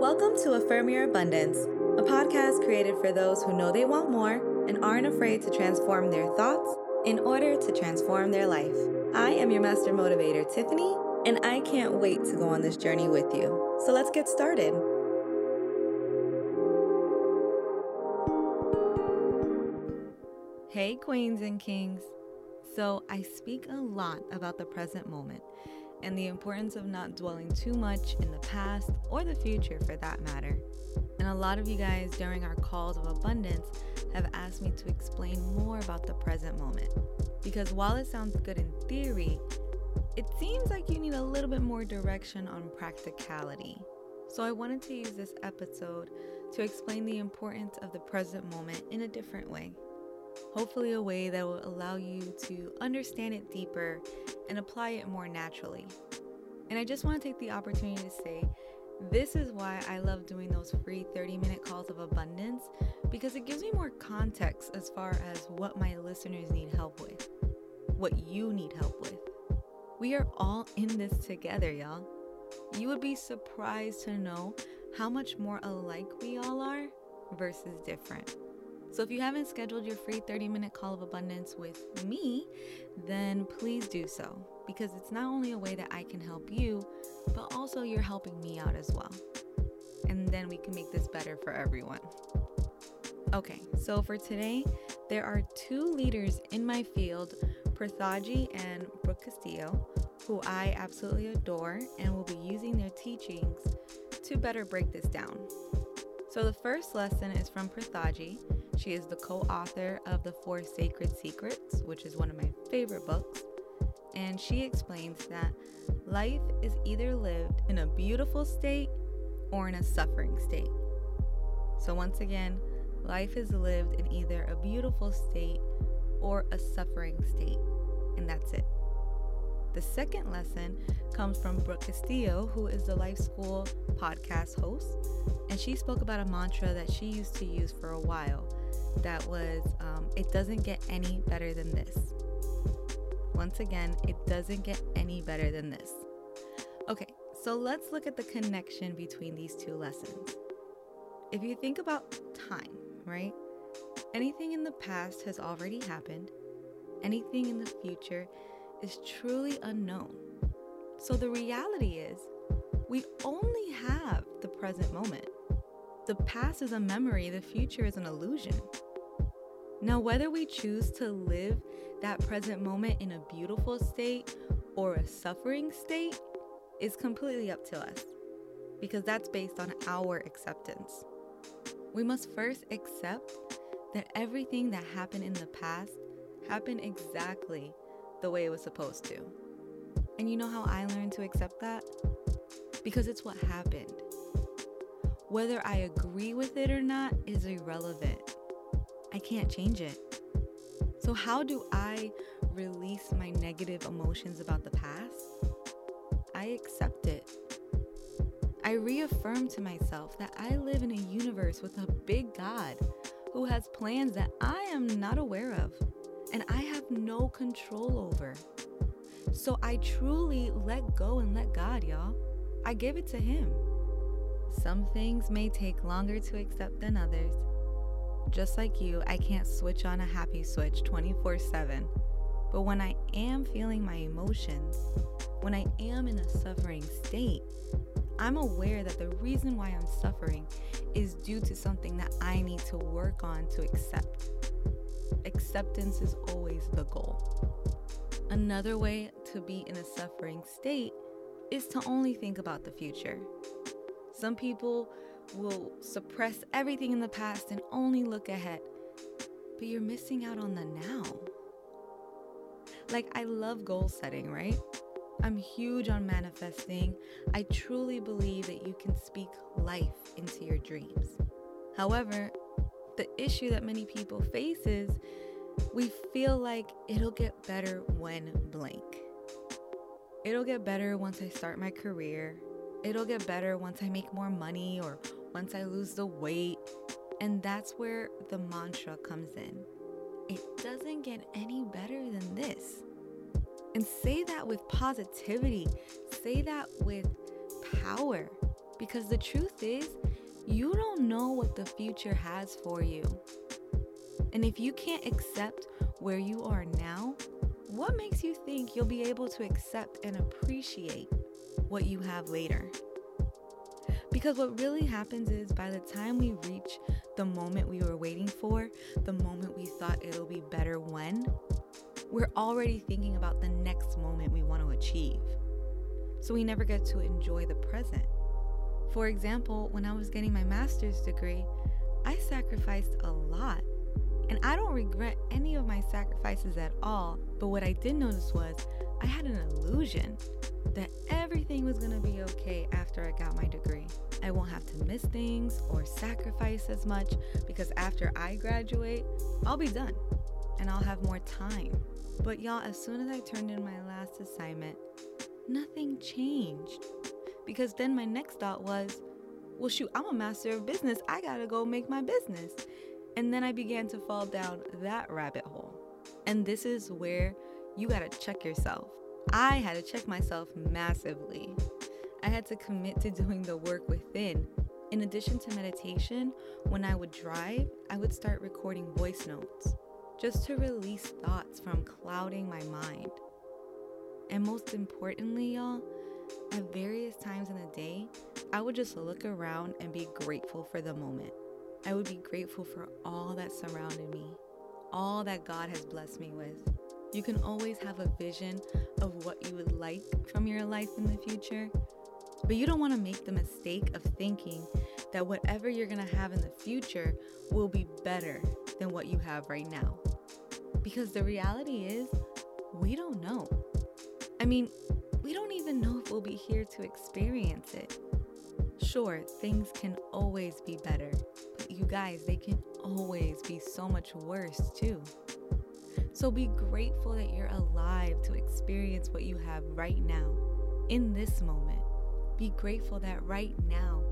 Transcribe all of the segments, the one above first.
Welcome to Affirm Your Abundance, a podcast created for those who know they want more and aren't afraid to transform their thoughts in order to transform their life. I am your master motivator, Tiffany, and I can't wait to go on this journey with you. So let's get started. Hey, queens and kings. So, I speak a lot about the present moment and the importance of not dwelling too much in the past or the future for that matter. And a lot of you guys during our calls of abundance have asked me to explain more about the present moment. Because while it sounds good in theory, it seems like you need a little bit more direction on practicality. So I wanted to use this episode to explain the importance of the present moment in a different way. Hopefully, a way that will allow you to understand it deeper and apply it more naturally. And I just want to take the opportunity to say this is why I love doing those free 30 minute calls of abundance because it gives me more context as far as what my listeners need help with, what you need help with. We are all in this together, y'all. You would be surprised to know how much more alike we all are versus different. So if you haven't scheduled your free 30 minute call of abundance with me, then please do so because it's not only a way that I can help you, but also you're helping me out as well. And then we can make this better for everyone. Okay, so for today, there are two leaders in my field, Preethaji and Brooke Castillo, who I absolutely adore and will be using their teachings to better break this down. So the first lesson is from Preethaji she is the co author of The Four Sacred Secrets, which is one of my favorite books. And she explains that life is either lived in a beautiful state or in a suffering state. So, once again, life is lived in either a beautiful state or a suffering state. And that's it. The second lesson comes from Brooke Castillo, who is the Life School podcast host. And she spoke about a mantra that she used to use for a while that was um, it doesn't get any better than this. Once again, it doesn't get any better than this. Okay, so let's look at the connection between these two lessons. If you think about time, right? Anything in the past has already happened, anything in the future is truly unknown. So the reality is, we only have the present moment. The past is a memory, the future is an illusion. Now, whether we choose to live that present moment in a beautiful state or a suffering state is completely up to us because that's based on our acceptance. We must first accept that everything that happened in the past happened exactly the way it was supposed to. And you know how I learned to accept that? Because it's what happened. Whether I agree with it or not is irrelevant. I can't change it. So, how do I release my negative emotions about the past? I accept it. I reaffirm to myself that I live in a universe with a big God who has plans that I am not aware of and I have no control over. So I truly let go and let God, y'all. I give it to Him. Some things may take longer to accept than others. Just like you, I can't switch on a happy switch 24 7. But when I am feeling my emotions, when I am in a suffering state, I'm aware that the reason why I'm suffering is due to something that I need to work on to accept. Acceptance is always the goal. Another way to be in a suffering state is to only think about the future. Some people will suppress everything in the past and only look ahead. But you're missing out on the now. Like, I love goal setting, right? I'm huge on manifesting. I truly believe that you can speak life into your dreams. However, the issue that many people face is we feel like it'll get better when blank. It'll get better once I start my career it'll get better once I make more money or once I lose the weight. And that's where the mantra comes in. It doesn't get any better than this. And say that with positivity, say that with power, Because the truth is, you don't know what the future has for you. And if you can't accept where you are now, what makes you think you'll be able to accept and appreciate what you have later? Because what really happens is by the time we reach the moment we were waiting for, the moment we thought it'll be better when, we're already thinking about the next moment we want to achieve. So we never get to enjoy the present. For example, when I was getting my master's degree, I sacrificed a lot. And I don't regret any of my sacrifices at all. But what I did notice was I had an illusion that everything was going to be okay after I got my degree. I won't have to miss things or sacrifice as much because after I graduate, I'll be done and I'll have more time. But y'all, as soon as I turned in my last assignment, nothing changed. Because then my next thought was, well, shoot, I'm a master of business. I gotta go make my business. And then I began to fall down that rabbit hole. And this is where you gotta check yourself. I had to check myself massively. I had to commit to doing the work within. In addition to meditation, when I would drive, I would start recording voice notes just to release thoughts from clouding my mind. And most importantly, y'all, at various times in the day, I would just look around and be grateful for the moment. I would be grateful for all that surrounded me, all that God has blessed me with. You can always have a vision of what you would like from your life in the future, but you don't want to make the mistake of thinking that whatever you're going to have in the future will be better than what you have right now. Because the reality is, we don't know. I mean, we don't even know if we'll be here to experience it. Sure, things can always be better, but you guys, they can always be so much worse too. So be grateful that you're alive to experience what you have right now, in this moment. Be grateful that right now,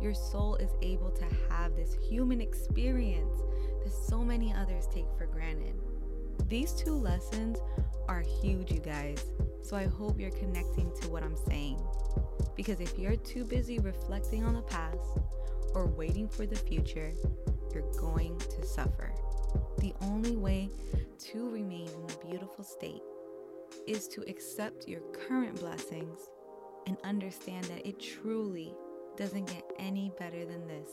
your soul is able to have this human experience that so many others take for granted. These two lessons are huge, you guys. So I hope you're connecting to what I'm saying. Because if you're too busy reflecting on the past or waiting for the future, you're going to suffer. The only way to remain in a beautiful state is to accept your current blessings and understand that it truly doesn't get any better than this.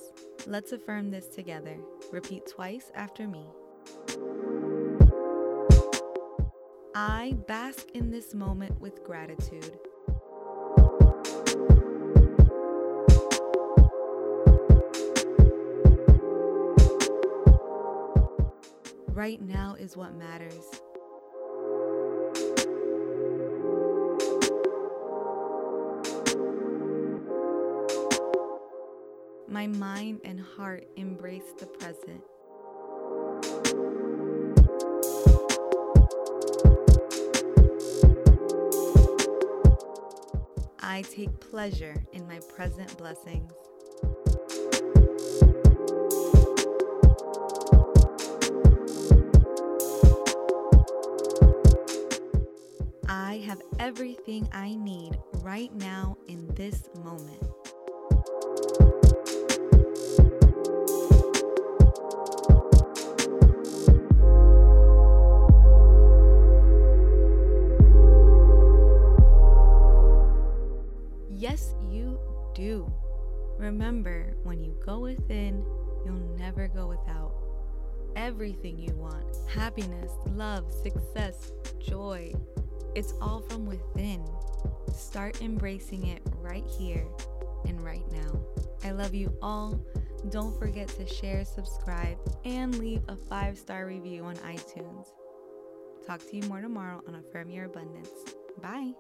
Let's affirm this together. Repeat twice after me. I bask in this moment with gratitude. Right now is what matters. My mind and heart embrace the present. I take pleasure in my present blessings. I have everything I need right now in this moment. Yes, you do. Remember, when you go within, you'll never go without. Everything you want happiness, love, success, joy it's all from within. Start embracing it right here and right now. I love you all. Don't forget to share, subscribe, and leave a five star review on iTunes. Talk to you more tomorrow on Affirm Your Abundance. Bye.